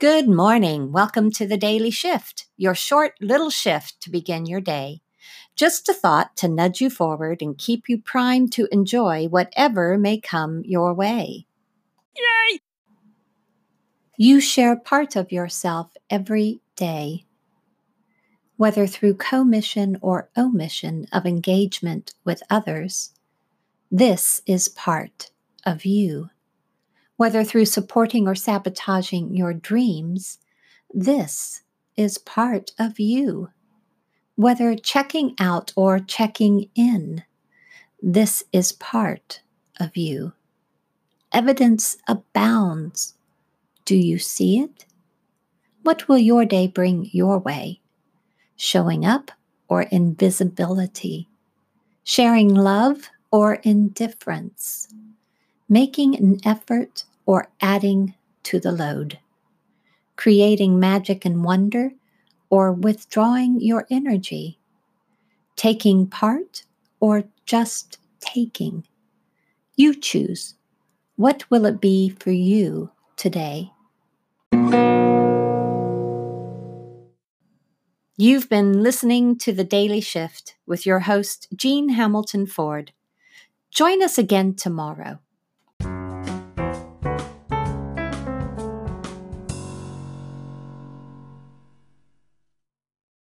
Good morning. Welcome to the Daily Shift, your short little shift to begin your day. Just a thought to nudge you forward and keep you primed to enjoy whatever may come your way. Yay! You share part of yourself every day. Whether through commission or omission of engagement with others, this is part of you whether through supporting or sabotaging your dreams, this is part of you. Whether checking out or checking in, this is part of you. Evidence abounds. Do you see it? What will your day bring your way? Showing up or invisibility? Sharing love or indifference? Making an effort or adding to the load, creating magic and wonder, or withdrawing your energy, taking part or just taking. You choose. What will it be for you today? You've been listening to The Daily Shift with your host, Jean Hamilton Ford. Join us again tomorrow